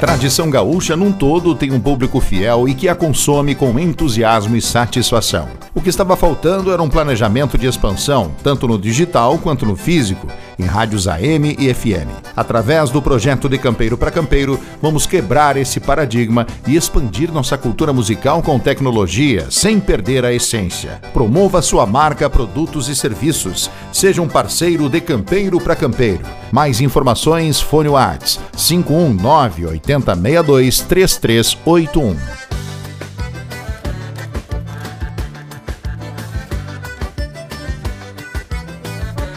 tradição gaúcha num todo tem um público fiel e que a consome com entusiasmo e satisfação. O que estava faltando era um planejamento de expansão, tanto no digital quanto no físico, em rádios AM e FM. Através do projeto De Campeiro para Campeiro, vamos quebrar esse paradigma e expandir nossa cultura musical com tecnologia, sem perder a essência. Promova sua marca, produtos e serviços. Seja um parceiro de Campeiro para Campeiro. Mais informações, fone Whats 519 8062 3381.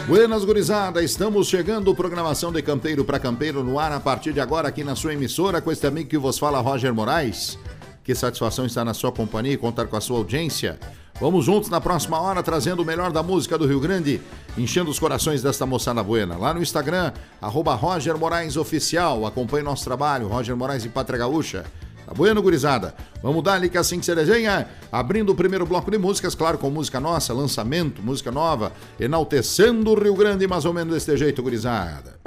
Buenas gurizada, estamos chegando, programação de Campeiro para Campeiro no ar a partir de agora aqui na sua emissora com este amigo que vos fala, Roger Moraes. Que satisfação estar na sua companhia e contar com a sua audiência. Vamos juntos na próxima hora trazendo o melhor da música do Rio Grande, enchendo os corações desta moçada buena. Lá no Instagram, arroba Roger Moraes Oficial. Acompanhe nosso trabalho, Roger Moraes e Pátria Gaúcha. Tá bueno, gurizada? Vamos dar ali que é assim que se desenha. Abrindo o primeiro bloco de músicas, claro, com música nossa, lançamento, música nova, enaltecendo o Rio Grande mais ou menos deste jeito, gurizada.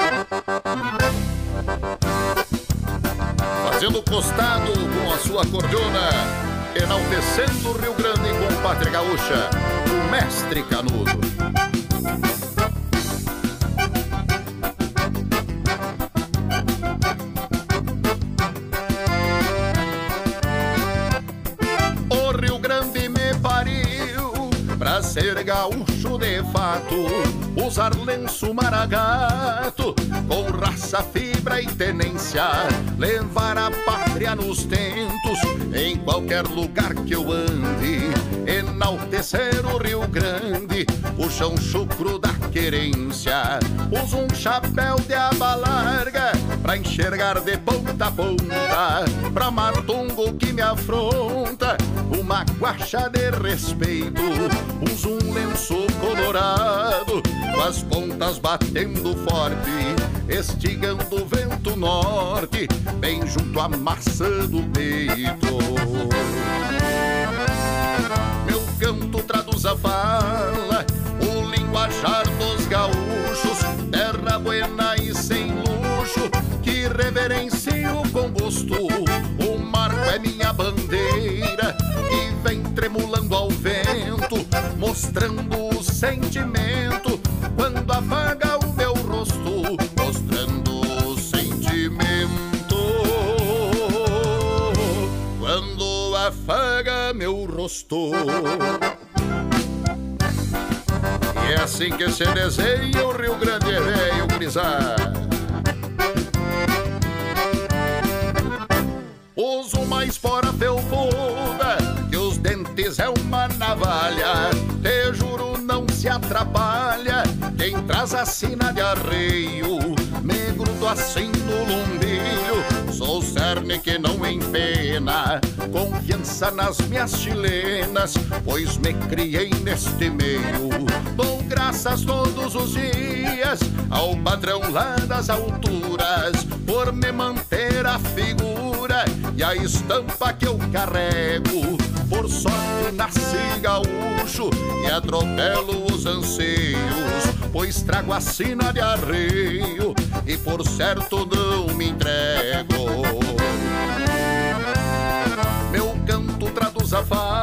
Fazendo costado com a sua cordona, enaltecendo o Rio Grande com Pátria Gaúcha, o mestre Canudo. Ser gaúcho de fato, usar lenço maragato, com raça, fibra e tenência, levar a pátria nos tentos, em qualquer lugar que eu ande, enaltecer o Rio Grande, o chão chucro da querência, uso um chapéu de aba larga, pra enxergar de ponta a ponta, pra matungo que me afronta, uma guacha de respeito, uso um lenço colorado, com as pontas batendo forte, estigando o vento norte, bem junto à maçã do peito. Canto traduz a fala, o linguajar dos gaúchos, terra buena e sem luxo, que reverencio com gosto. O marco é minha bandeira, e vem tremulando ao vento, mostrando o sentimento quando afaga o meu rosto. E é assim que se desenha o Rio Grande é velho, gurizada. Uso mais fora felpuda Que os dentes é uma navalha Te juro não se atrapalha Quem traz a sina de arreio Me grudo assim no lumbilho Sou cerne que não empena Confiança nas minhas chilenas Pois me criei neste meio Dou graças todos os dias Ao padrão lá das alturas Por me manter a figura e a estampa que eu carrego. Por sorte nasci gaúcho e atropelo os anseios, pois trago a sina de arreio e por certo não me entrego. Meu canto traduz a fala,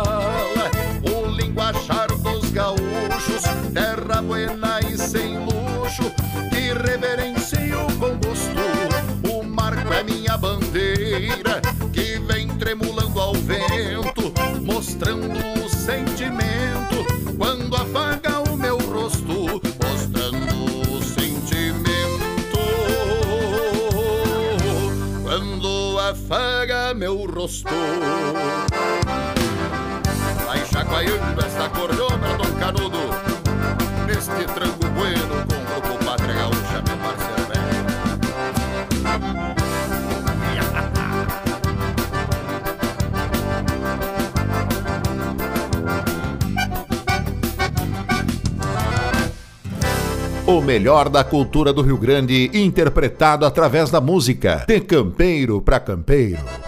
rosto. Vai chacoalhando esta cordona, Dom Canudo, neste tranco bueno com o grupo Pátria Gaúcha, meu parceiro. O melhor da cultura do Rio Grande, interpretado através da música. De campeiro para campeiro.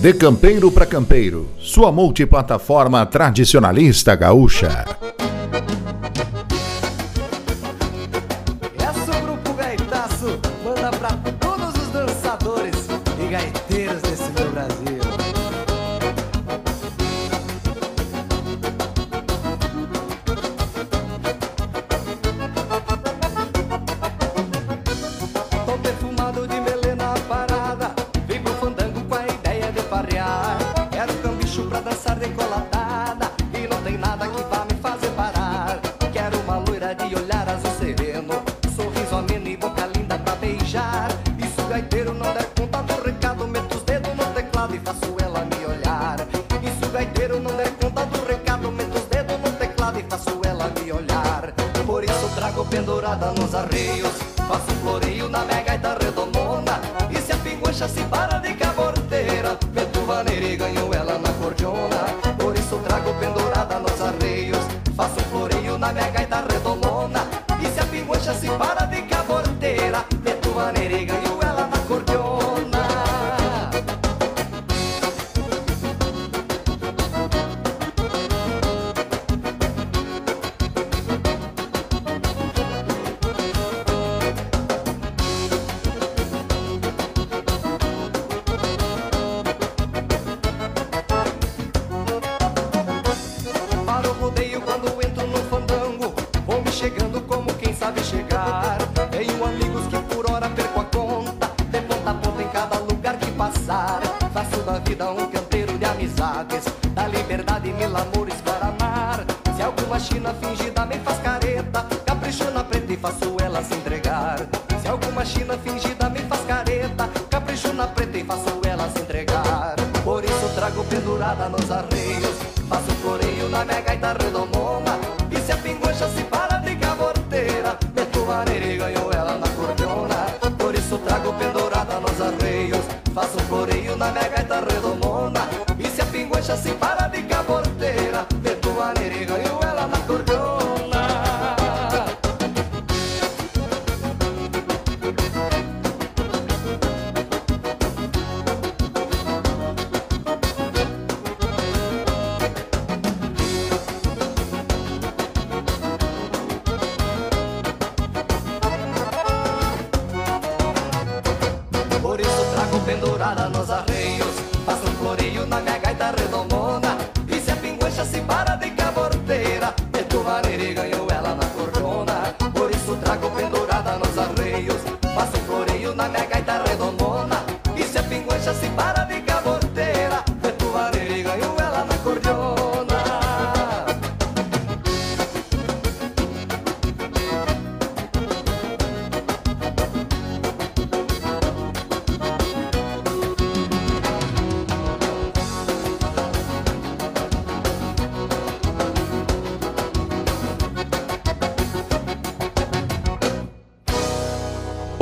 De campeiro para campeiro, sua multiplataforma tradicionalista gaúcha. estrada nos arreios.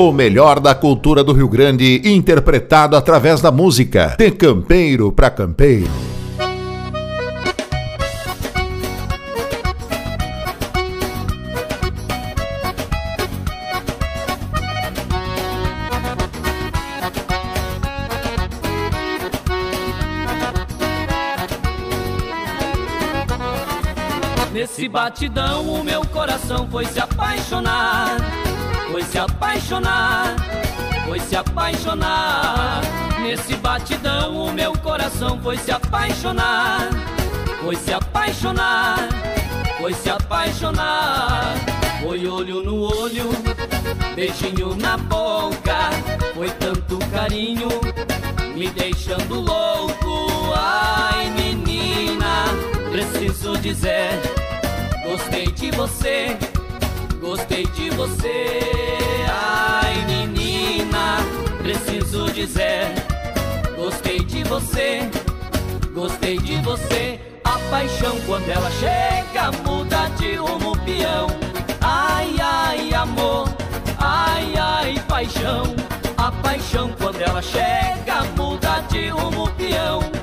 O melhor da cultura do Rio Grande, interpretado através da música. De campeiro para campeiro. Nesse batidão o meu coração foi se foi se apaixonar, foi se apaixonar, foi se apaixonar. Foi olho no olho, beijinho na boca, foi tanto carinho, me deixando louco. Ai menina, preciso dizer, gostei de você Gostei de você, ai menina, preciso dizer. Gostei de você, gostei de você. A paixão quando ela chega muda de rumo peão. Ai, ai, amor, ai, ai, paixão. A paixão quando ela chega muda de rumo peão.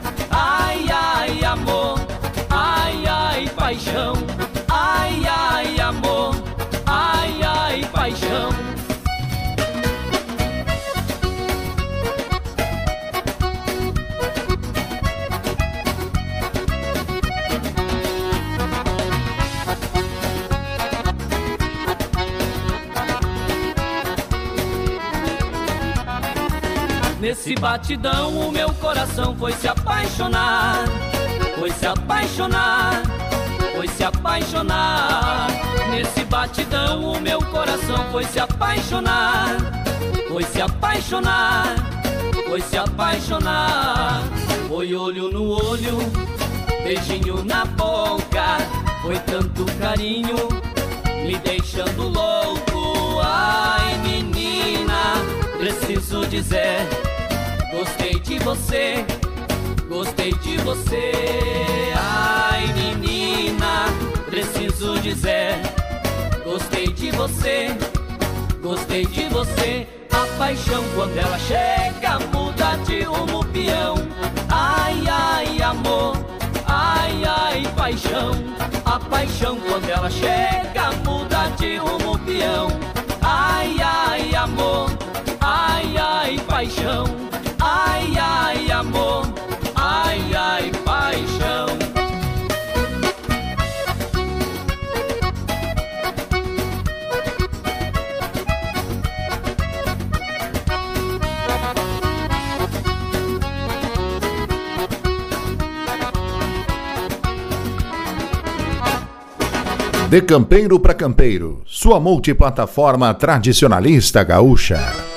Nesse batidão o meu coração foi se apaixonar, foi se apaixonar, foi se apaixonar. Nesse batidão o meu coração foi se apaixonar, foi se apaixonar, foi se apaixonar. Foi olho no olho, beijinho na boca, foi tanto carinho, me deixando louco. Ai, menina, preciso dizer, gostei de você, gostei de você. Ai, menina, preciso dizer, gostei de você, gostei de você. A paixão quando ela chega muda de rumo peão. Ai, ai, amor, ai, ai, paixão. A paixão quando ela chega muda de rumo peão. Ai, ai, amor, ai, ai, paixão. Ai, ai, amor, ai, ai, paixão. De campeiro para campeiro, sua multiplataforma tradicionalista gaúcha.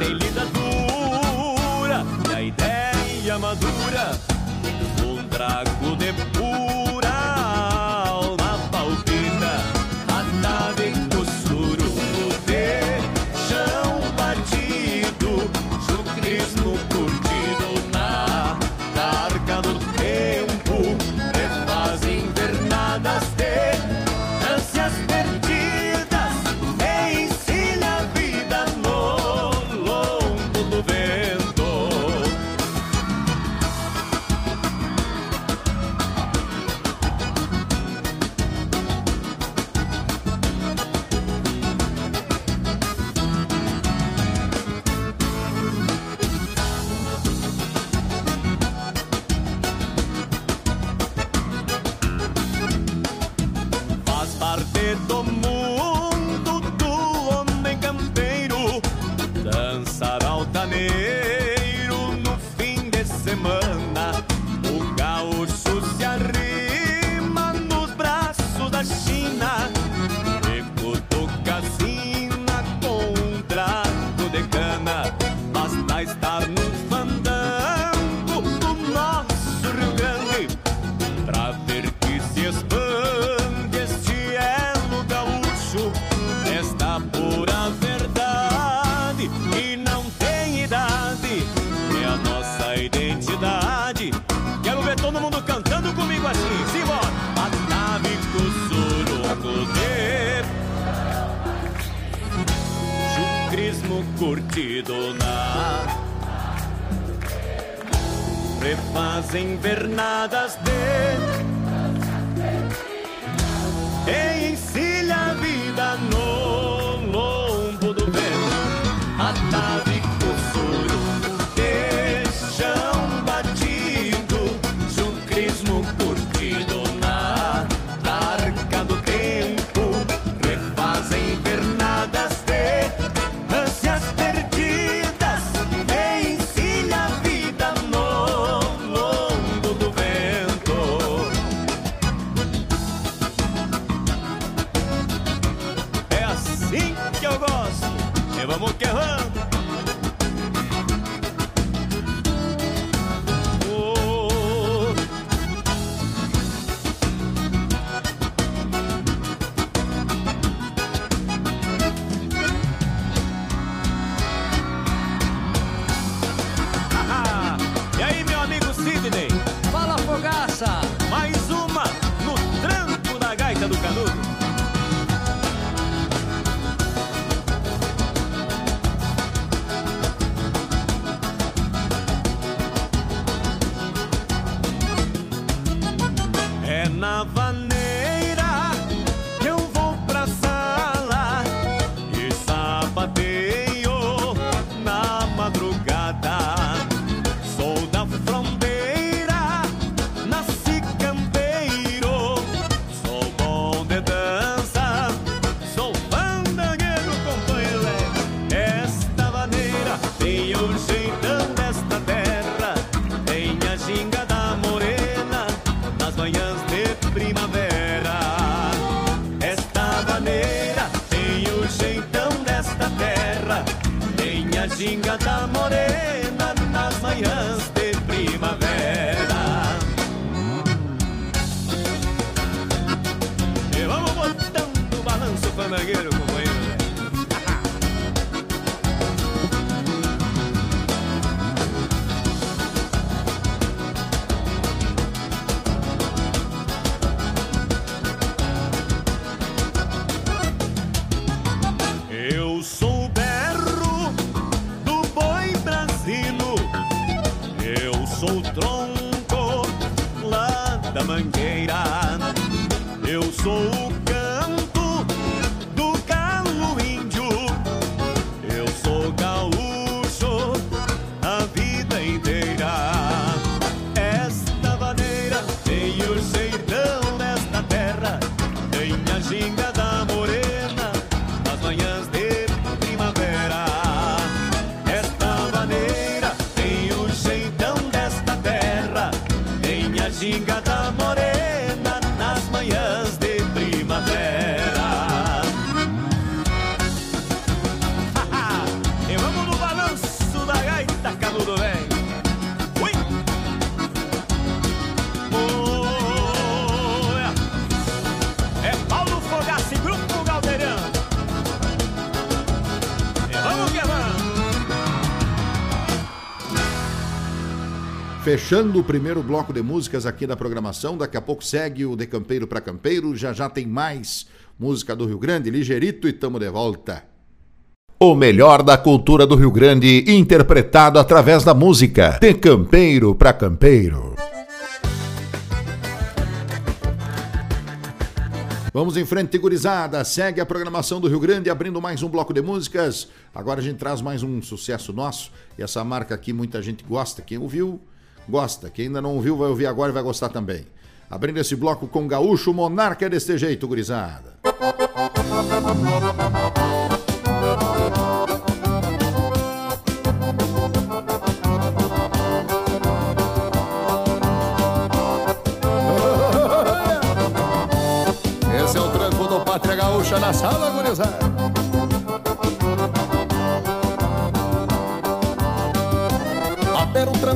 Tem lida dura e a ideia madura, um trago de pura Chucrismo curtido na refazem vernadas de e encilha Venga, amor Fechando o primeiro bloco de músicas aqui da programação, daqui a pouco segue o De Campeiro para Campeiro, já já tem mais música do Rio Grande, ligeirito e tamo de volta. O melhor da cultura do Rio Grande, interpretado através da música. De Campeiro para Campeiro. Vamos em frente, gurizada. Segue a programação do Rio Grande, abrindo mais um bloco de músicas. Agora a gente traz mais um sucesso nosso. E essa marca aqui muita gente gosta. Quem ouviu, gosta. Quem ainda não ouviu, vai ouvir agora e vai gostar também. Abrindo esse bloco com Gaúcho Monarca é desse jeito, gurizada. Esse é o tranco do Pátria Gaúcha na sala, gurizada.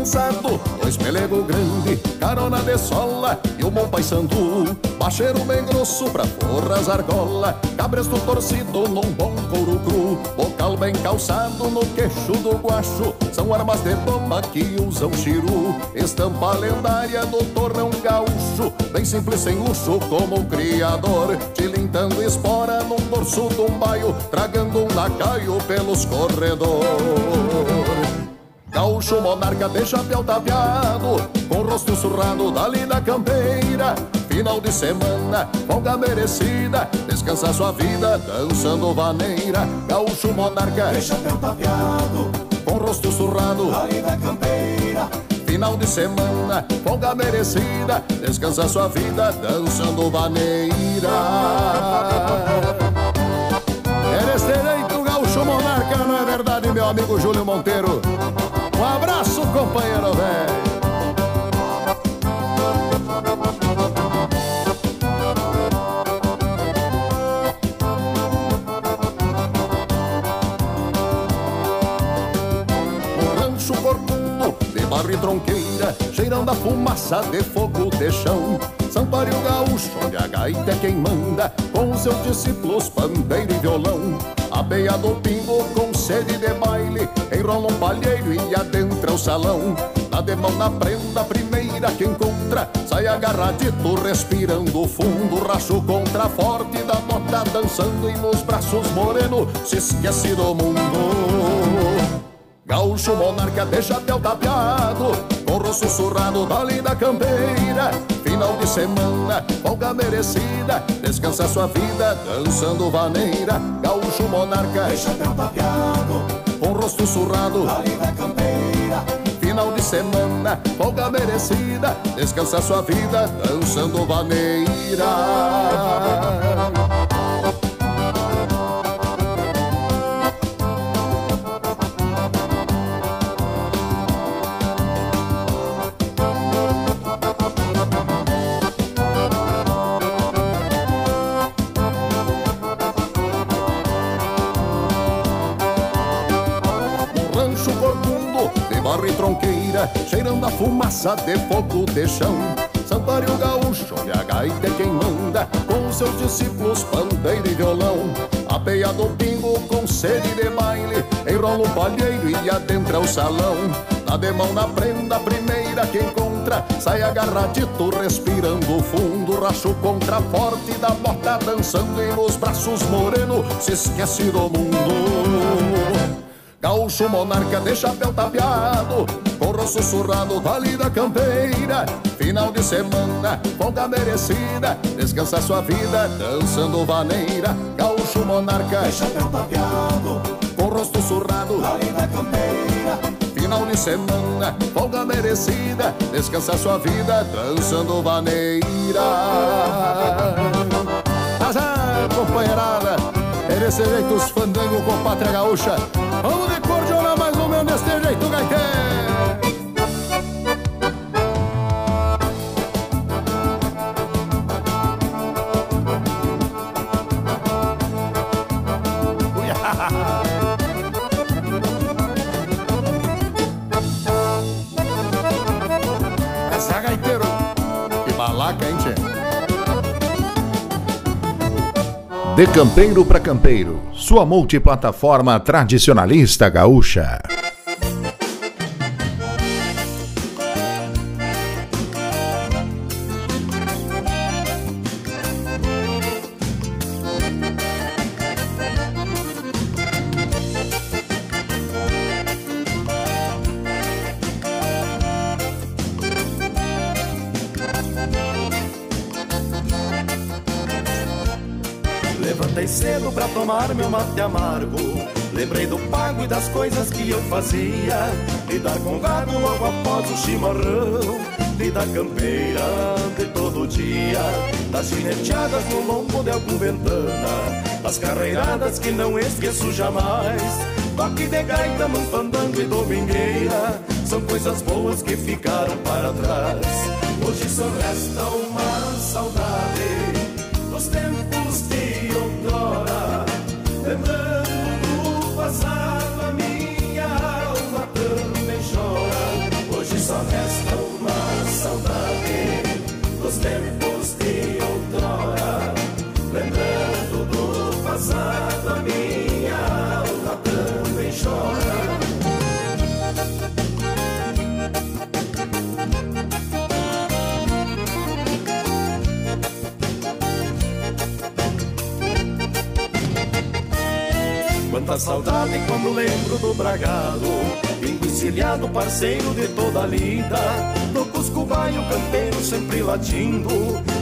Trançado, dois pelego grande, carona de sola e um bom sandu. Bacheiro bem grosso pra forras argola, cabresto torcido num bom couro cru, bocal bem calçado no queixo do guacho, são armas de toma que usam chiru, estampa lendária do torrão gaúcho, bem simples sem luxo como o criador, tilintando espora num dorso um baio, tragando um lacaio pelos corredores. Gaúcho monarca de chapéu tapeado Com rosto surrado dali da campeira. Final de semana, folga merecida Descansa sua vida dançando vaneira. Gaúcho monarca de chapéu tapeado Com rosto surrado dali da campeira. Final de semana, folga merecida Descansa sua vida dançando vaneira. Eres direito, gaúcho monarca, não é verdade, meu amigo Júlio Monteiro? Um abraço, companheiro velho. rancho corcudo de barro e tronqueira, cheirando a fumaça de fogo de chão. Santuário gaúcho, onde a gaita é quem manda, com seus discípulos, pandeiro e violão. A beia do pingo com sede de baile, enrola um palheiro e adentra o salão. Na demão na prenda, primeira que encontra, sai agarradito, respirando fundo. Racho contra forte da bota, dançando e nos braços moreno, se esquece do mundo. Gaúcho monarca de chapéu tapeado Com rosto sussurrado da linda campeira. Final de semana, folga merecida Descansa sua vida dançando vaneira. Gaúcho monarca de chapéu tapeado Com rosto surrado da linda campeira. Final de semana, folga merecida Descansa sua vida dançando vaneira cheirando a fumaça de fogo de chão. Santuário gaúcho e a gaita é quem manda, com seus discípulos pandeiro e violão. Apeia do pingo com sede de baile, enrola o palheiro e adentra o salão. Dá de mão na prenda, primeira que encontra, sai agarradito, respirando fundo. Racho contra forte da bota, dançando e nos braços moreno, se esquece do mundo. Gaúcho monarca de chapéu tapeado Corro sussurrado, da campeira. Final de semana, folga merecida Descansa sua vida, dançando vaneira. Gaúcho monarca de chapéu tapeado Com rosto surrado, da campeira. Final de semana, folga merecida Descansa sua vida, dançando vaneira. Azar, companheirada É desse jeito os fandango com pátria gaúcha. Vamos De campeiro para campeiro, sua multiplataforma tradicionalista gaúcha. Tomar meu mate amargo. Lembrei do pago e das coisas que eu fazia. Lidar com gado logo após o chimarrão. Vida campeira de todo dia. Das gineteadas no lombo de algum ventana. Das carreiradas que não esqueço jamais. Toque de gaita num e domingueira. São coisas boas que ficaram para trás. Hoje só resta uma saudade Quanta saudade quando lembro do bragado. Enguicilhado, parceiro de toda a lida. No Cusco vai o campeiro sempre latindo.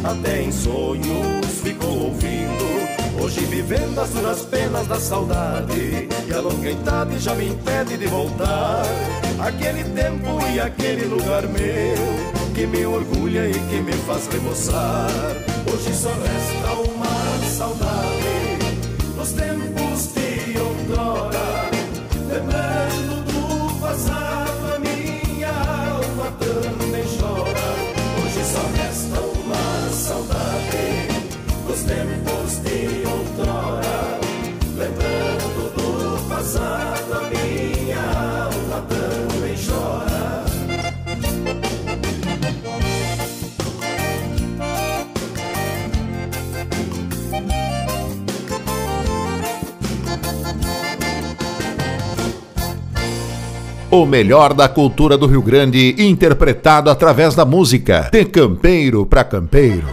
Até em sonhos ficou ouvindo. Hoje vivendo as duras penas da saudade. E a longa idade já me impede de voltar. Aquele tempo e aquele lugar meu Que me orgulha e que me faz remoçar. Hoje só resta uma saudade. Dos tempos O melhor da cultura do Rio Grande, interpretado através da música. De campeiro para campeiro.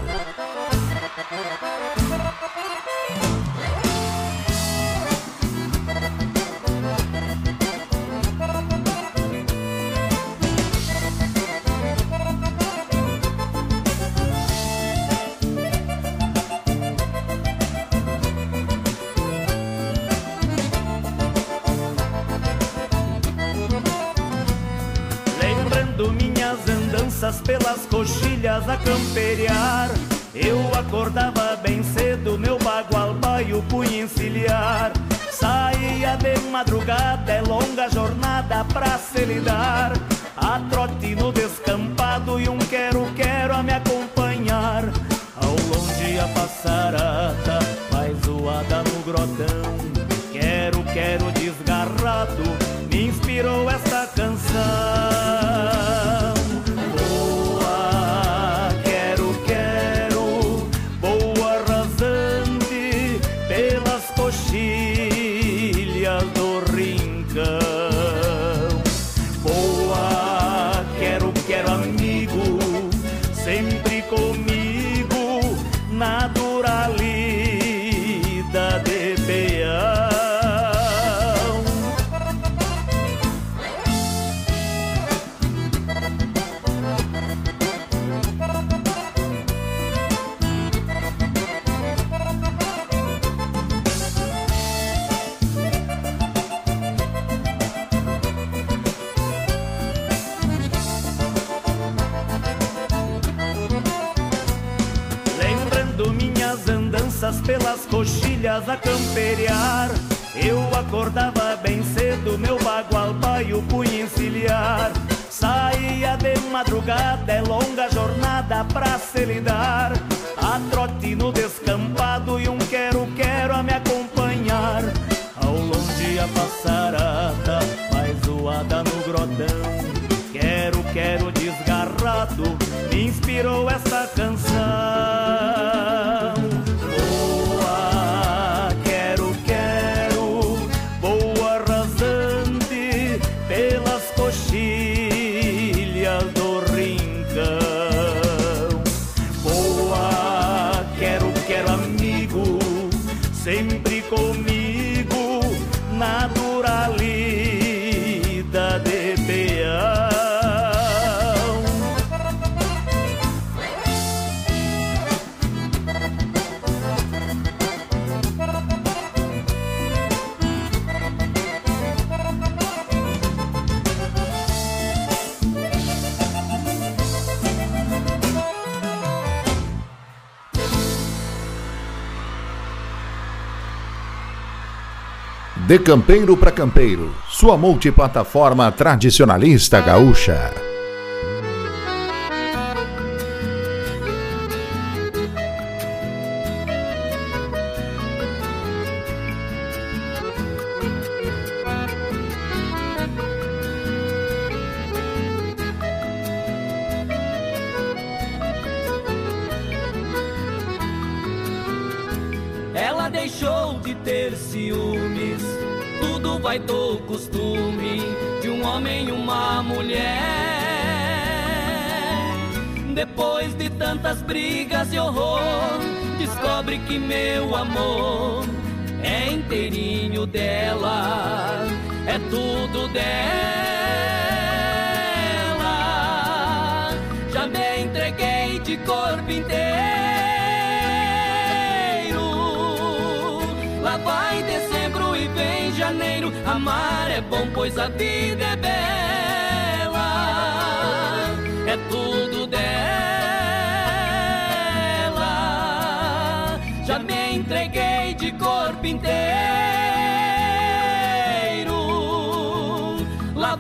De campeiro para campeiro, sua multiplataforma tradicionalista gaúcha.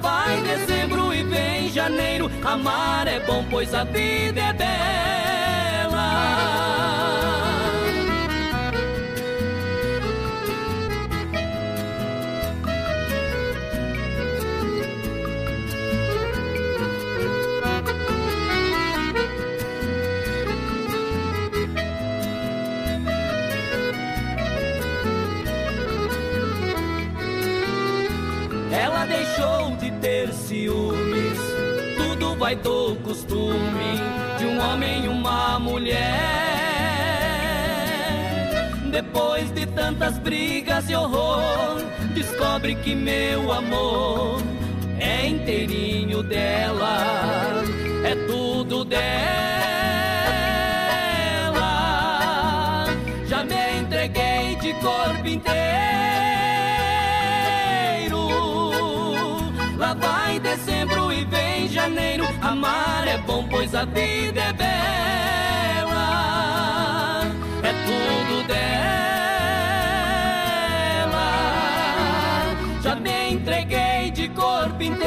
vai dezembro e vem janeiro. Amar é bom, pois a vida é bela. vai do costume de um homem e uma mulher. Depois de tantas brigas e horror, descobre que meu amor é inteirinho dela, é tudo dela. É dezembro e vem janeiro. Amar é bom, pois a vida é bela, é tudo dela. Já me entreguei de corpo inteiro.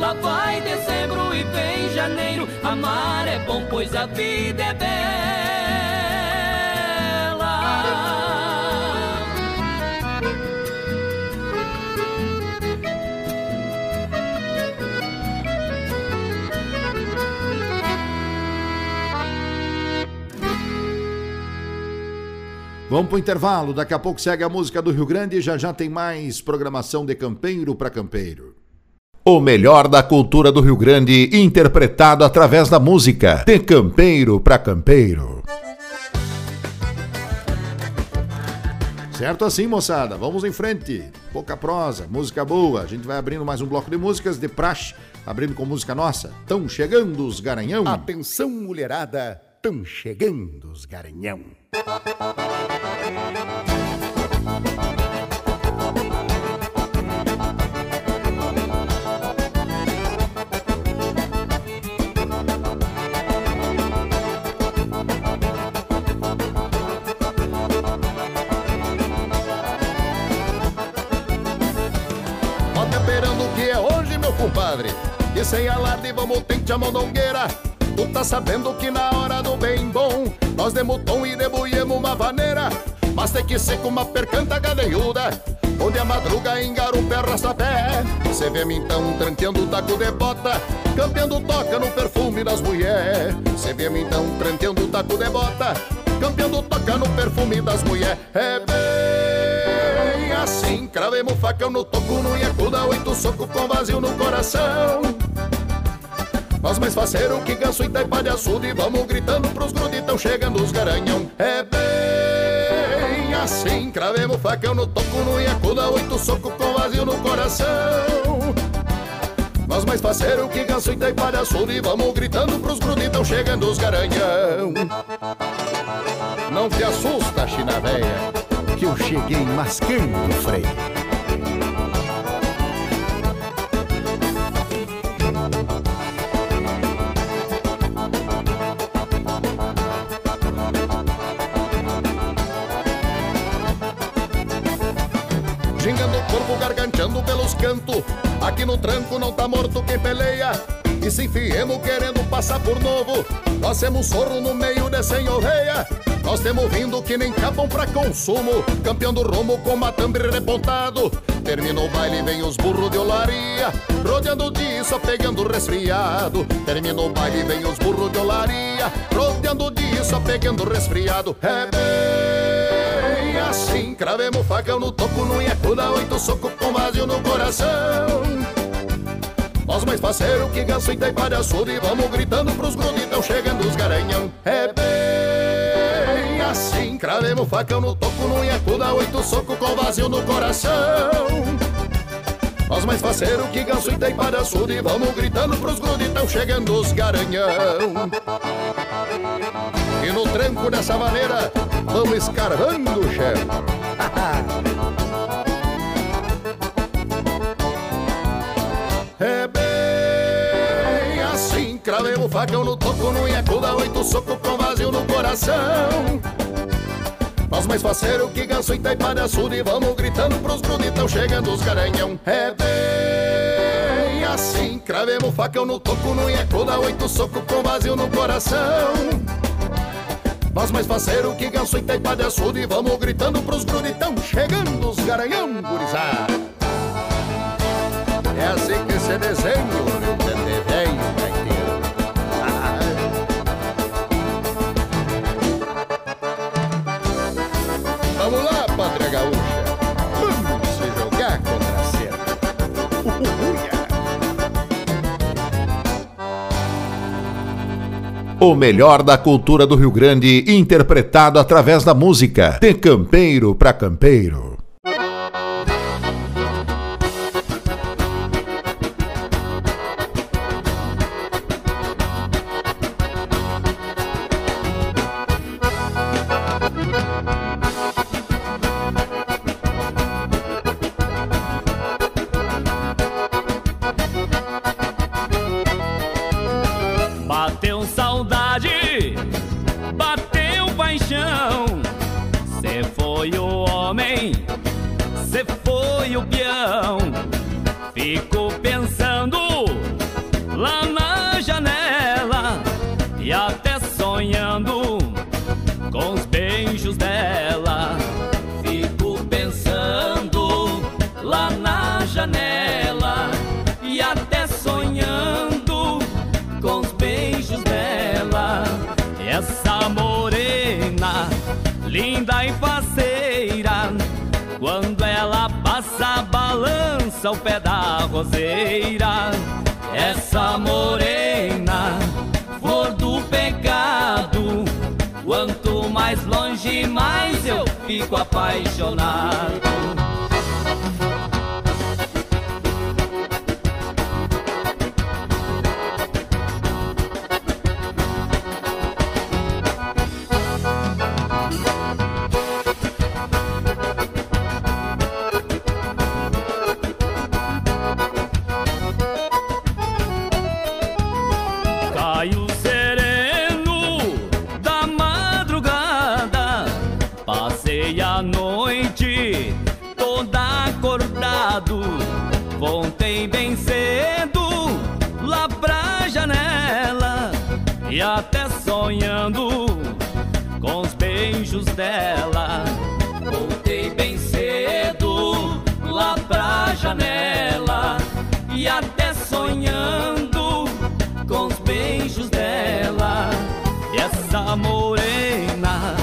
Lá vai dezembro e vem janeiro. Amar é bom, pois a vida é bela. Vamos pro intervalo, daqui a pouco segue a música do Rio Grande e já já tem mais programação de campeiro para campeiro. O melhor da cultura do Rio Grande, interpretado através da música. De campeiro para campeiro. Certo assim, moçada. Vamos em frente. Pouca prosa, música boa. A gente vai abrindo mais um bloco de músicas de praxe, abrindo com música nossa. Tão chegando os Garanhão. Atenção, mulherada, tão chegando os Garanhão. Que é sem alarde vamos tente a mondongueira. Tu tá sabendo que na hora do bem bom Nós demos tom e debulhemos uma vaneira Mas tem que ser com uma percanta gadeiuda Onde a madruga engarupa arrasta-pé Cê vê-me então tranqueando o taco de bota Campeando toca no perfume das mulher. Cê vê-me então tranqueando o taco de bota Campeando toca no perfume das mulher. É bem assim Cravemos facão no toco, no iacuda Oito soco com vazio no coração nós mais faceiro que ganso e taipa de açude E vamos gritando pros gruditão chegando os garanhão. É bem assim Cravemos facão no toco, no iacuda Oito soco com vazio no coração. Nós mais faceiro que ganso e taipa de açude E vamos gritando pros gruditão chegando os garanhão. Não te assusta, china véia Que eu cheguei mascando o freio pelos cantos Aqui no tranco não tá morto quem peleia. E se enfiemos querendo passar por novo Nós temos sorro no meio de sem oveia Nós temos vindo que nem capam pra consumo. Campeão do rumo com matambre repontado. Termina o baile, vem os burros de olaria. Rodeando de só pegando resfriado. Termina o baile, vem os burros de olaria. Rodeando de só pegando resfriado. É bem assim Cravemos facão no toco, no iacuda Oito soco com vazio no coração. Nós mais parceiro que ganso e de açude Vamos gritando pros gruditão chegando os garanhão. É bem assim Cravemos facão no toco, no iacuda Oito soco com vazio no coração. Nós mais faceiro que ganso e de açude Vamos gritando pros gruditão chegando os garanhão E no tranco dessa maneira Vamos escarvando, chefe. É bem assim Cravemos facão no toco, no iacuda Oito soco com vazio no coração. Nós mais faceiro que ganso e taipa de açude Vamos gritando pros gruditão chegando os garanhão. É bem assim Cravemos facão no toco, no iacuda Oito soco com vazio no coração nós mais faceiro que ganso e taipa de açude Vamos gritando pros gruditão chegando os garanhão gurizada. É assim que se desenha o Rio O melhor da cultura do Rio Grande, interpretado através da música. De campeiro para campeiro. Roseira. Essa morena, flor do pecado. Quanto mais longe, mais eu fico apaixonado. E até sonhando com os beijos dela. E essa morena,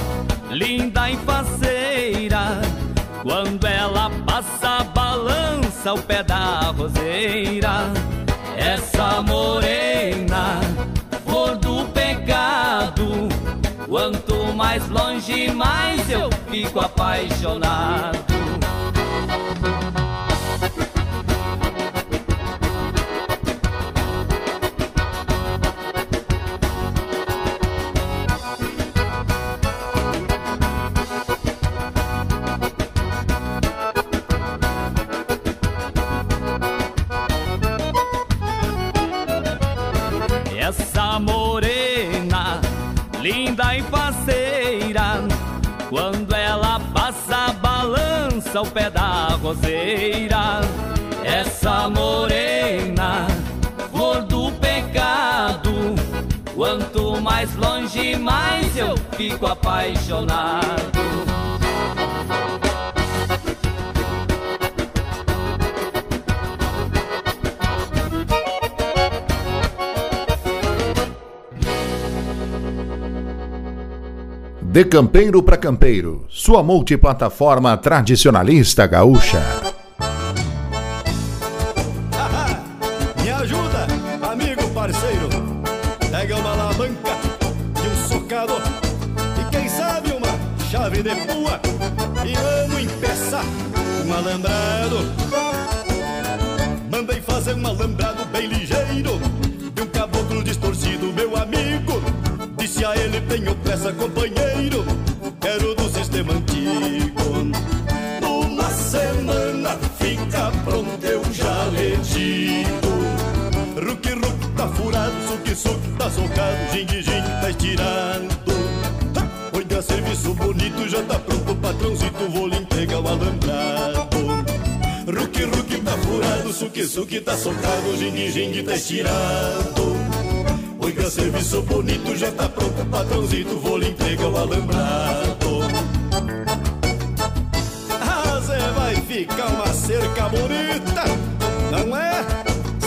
linda e faceira, quando ela passa, balança o pé da roseira. Essa morena, flor do pecado, quanto mais longe, mais eu fico apaixonado. Balança o pé da roseira. Essa morena, flor do pecado, quanto mais longe, mais eu fico apaixonado. De campeiro para campeiro, sua multiplataforma tradicionalista gaúcha. Estirado. Oiga, serviço bonito, já tá pronto, patrãozito, vou lhe entregar o alambrado. Ah, Zé, vai ficar uma cerca bonita, não é?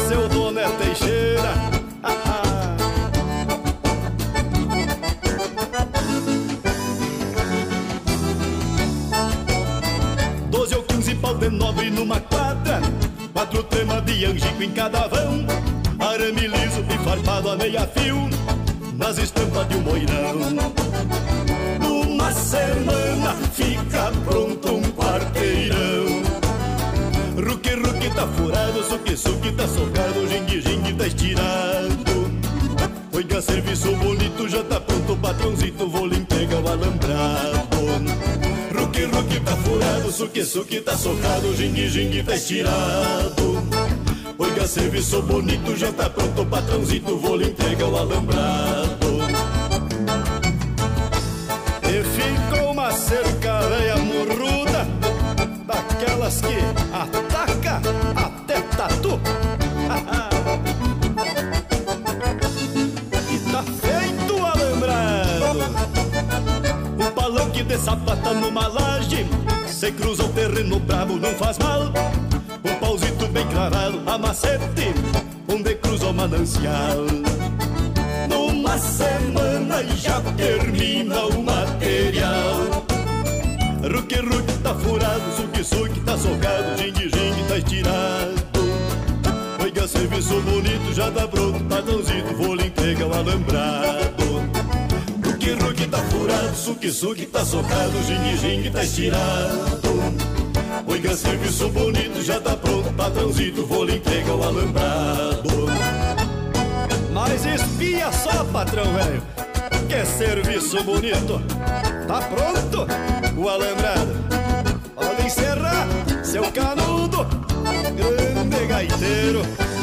Seu dono é Teixeira. Doze ou quinze pau de nobre numa quadra Quatro temas de angico em cada vão Liso e farpado a meia fio Nas estampas de um moirão Numa semana fica pronto um quarteirão. Ruque, ruque tá furado, suque, suque tá socado Jingue, jingue tá estirado. Oiga, serviço bonito, já tá pronto Patrãozito, vou lhe entregar o alambrado. Ruque, ruque tá furado, suque, suque tá socado Jingue, jingue tá estirado Oiga, Oiga, serviço bonito, já tá pronto, patrãozito, vou lhe entregar o alambrado. E ficou uma cerca velha murruda, daquelas que ataca até tatu. e tá feito o alambrado. O palanque de sapata numa laje, se cruza o terreno bravo, não faz mal cravado a macete, onde cruza o manancial. Numa semana já termina o material. Ruque, ruque tá furado, suque, suque tá socado, jingue, jingue tá estirado. Oiga, serviço bonito, já tá pronto, padrãozito, vou lhe entregar o alambrado. Ruque, ruque tá furado, suque, suque tá socado, jingue, jingue tá estirado. Oiga, serviço bonito, já tá pronto, patrãozito, vou lhe entregar o alambrado. Mas espia só, patrão velho, que serviço bonito. Tá pronto o alambrado. Pode encerrar, seu canudo, grande gaiteiro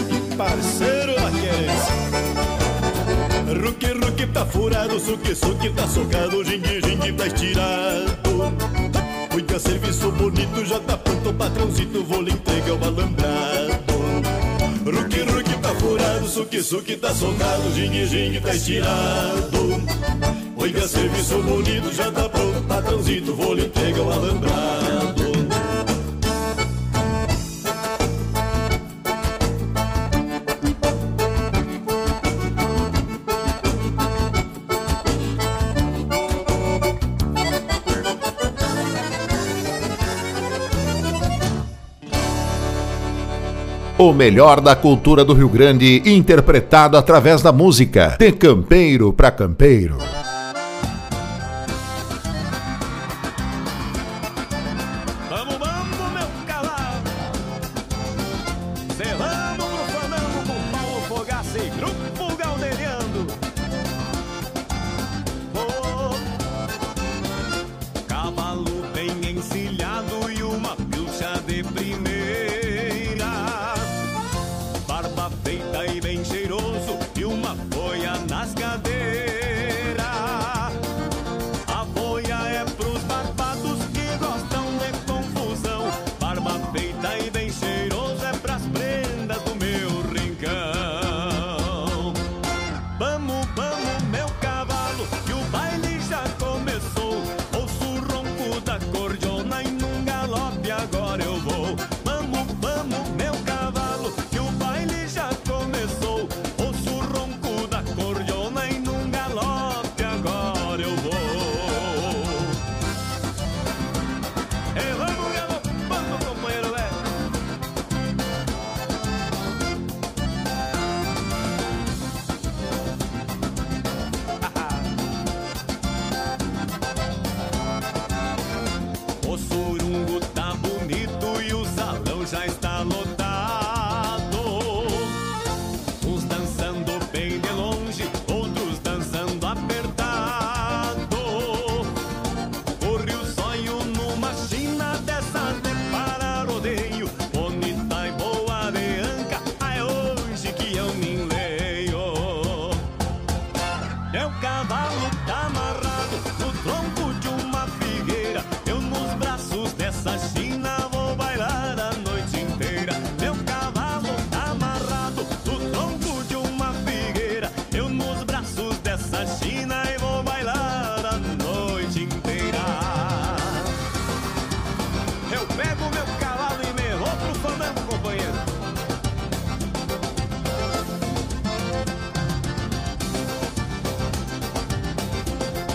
e parceiro da querência. Ruque, ruque tá furado, suque, suque tá socado, jingue, jingue tá estirado. Cuida, serviço bonito, já tá pronto, patrãozito, vou lhe entregar o alambrado. Ruque, ruque tá furado, suque, suque tá soldado, jingue, jingue tá estirado. Oiga, serviço bonito, já tá pronto, patrãozito, vou lhe entregar o alambrado. O melhor da cultura do Rio Grande, interpretado através da música. De campeiro para campeiro.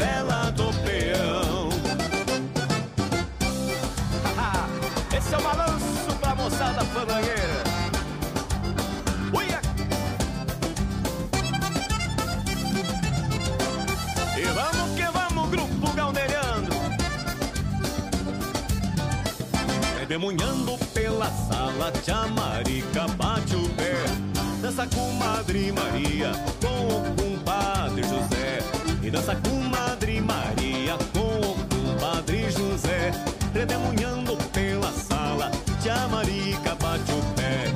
na fivela do peão. Esse é o balanço pra moçada fandangueira. E vamos que vamos, grupo galdeirando. Redemunhando pela sala, tia Marica bate o pé. Dança com Madre Maria, com o compadre José. E dança com Madre Maria, com o compadre José. Redemunhando pela sala, tia Marica bate o pé.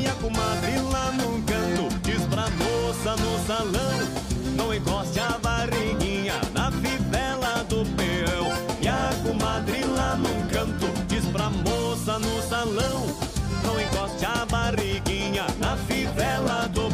E a comadre lá no canto diz pra moça no salão: Não encoste a barriguinha na fivela do peão. E a comadre lá no canto diz pra moça no salão: Não encoste a barriguinha na fivela do peão.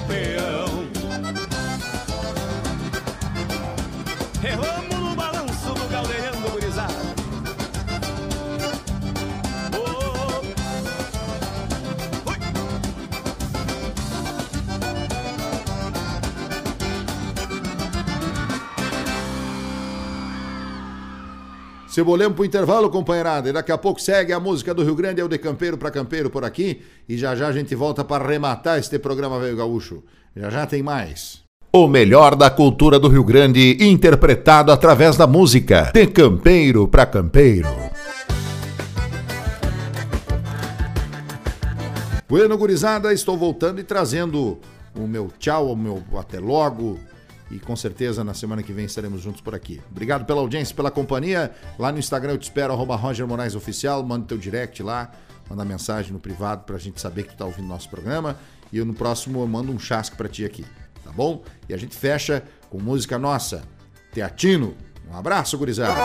Cebolemos pro intervalo, companheirada. E daqui a pouco segue a música do Rio Grande, é o de campeiro para campeiro por aqui. E já já a gente volta para arrematar este programa Velho Gaúcho. Já já tem mais. O melhor da cultura do Rio Grande, interpretado através da música. De campeiro para campeiro. Bueno, gurizada, estou voltando e trazendo o meu tchau, o meu até logo. E com certeza na semana que vem estaremos juntos por aqui. Obrigado pela audiência, pela companhia. Lá no Instagram eu te espero, arroba Roger Moraes Oficial. Manda teu direct lá, manda mensagem no privado pra gente saber que tu tá ouvindo nosso programa. E eu no próximo eu mando um chasque pra ti aqui, tá bom? E a gente fecha com música nossa, Teatino. Um abraço, gurizada.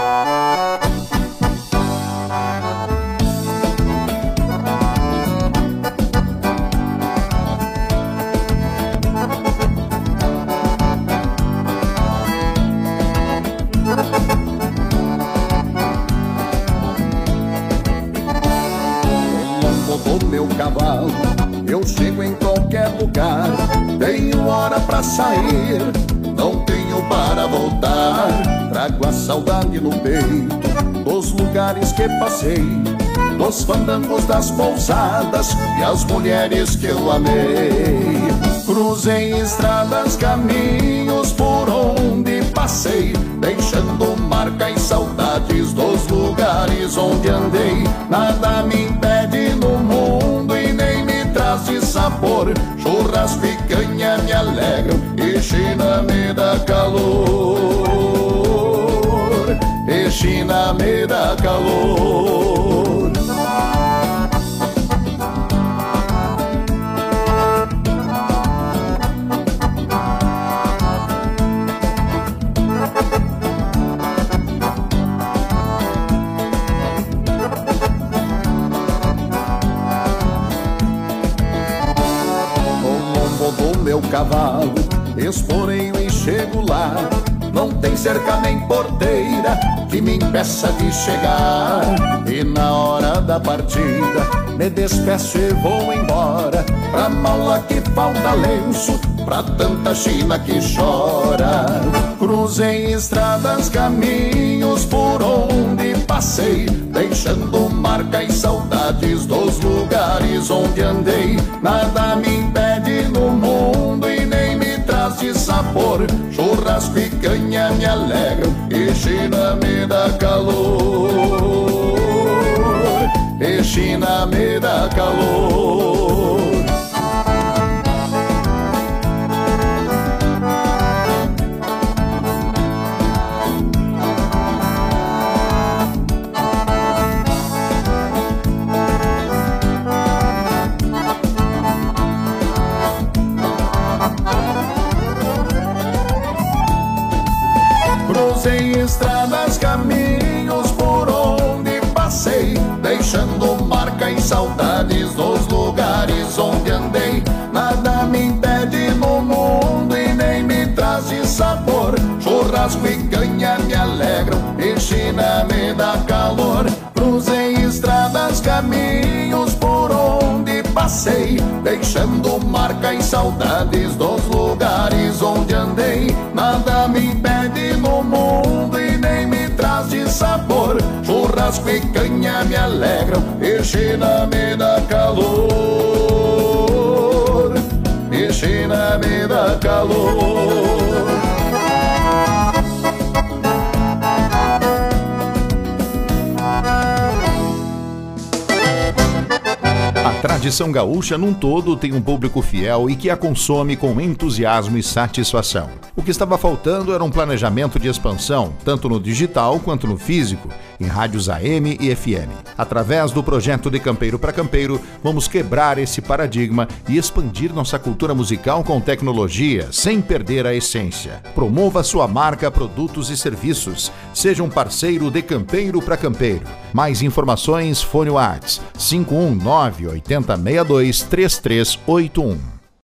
Lugar. Tenho hora pra sair, não tenho para voltar. Trago a saudade no peito dos lugares que passei, dos fandangos das pousadas e as mulheres que eu amei. Cruzei estradas, caminhos por onde passei, deixando marca e saudades dos lugares onde andei. Nada me impede no mundo e nem me traz de sabor. Churrasco e canha me alegram e China me dá calor. E China me dá calor. Me impeça de chegar. E na hora da partida, me despeço e vou embora. Pra mala que falta lenço, pra tanta China que chora. Cruzei estradas, caminhos por onde passei, deixando marca e saudades dos lugares onde andei. Nada me impede no mundo e nem me traz de sabor. E canha me alegram e China me dá calor. E China me dá calor. Deixando marca em saudades dos lugares onde andei. Nada me impede no mundo e nem me traz de sabor. Churrasco e canha me alegram e China me dá calor. E China me dá calor. Tradição gaúcha num todo tem um público fiel e que a consome com entusiasmo e satisfação. O que estava faltando era um planejamento de expansão, tanto no digital quanto no físico, em rádios AM e FM. Através do projeto de Campeiro para Campeiro, vamos quebrar esse paradigma e expandir nossa cultura musical com tecnologia, sem perder a essência. Promova sua marca, produtos e serviços. Seja um parceiro de Campeiro para Campeiro. Mais informações, fone Whats 519 8062 3381.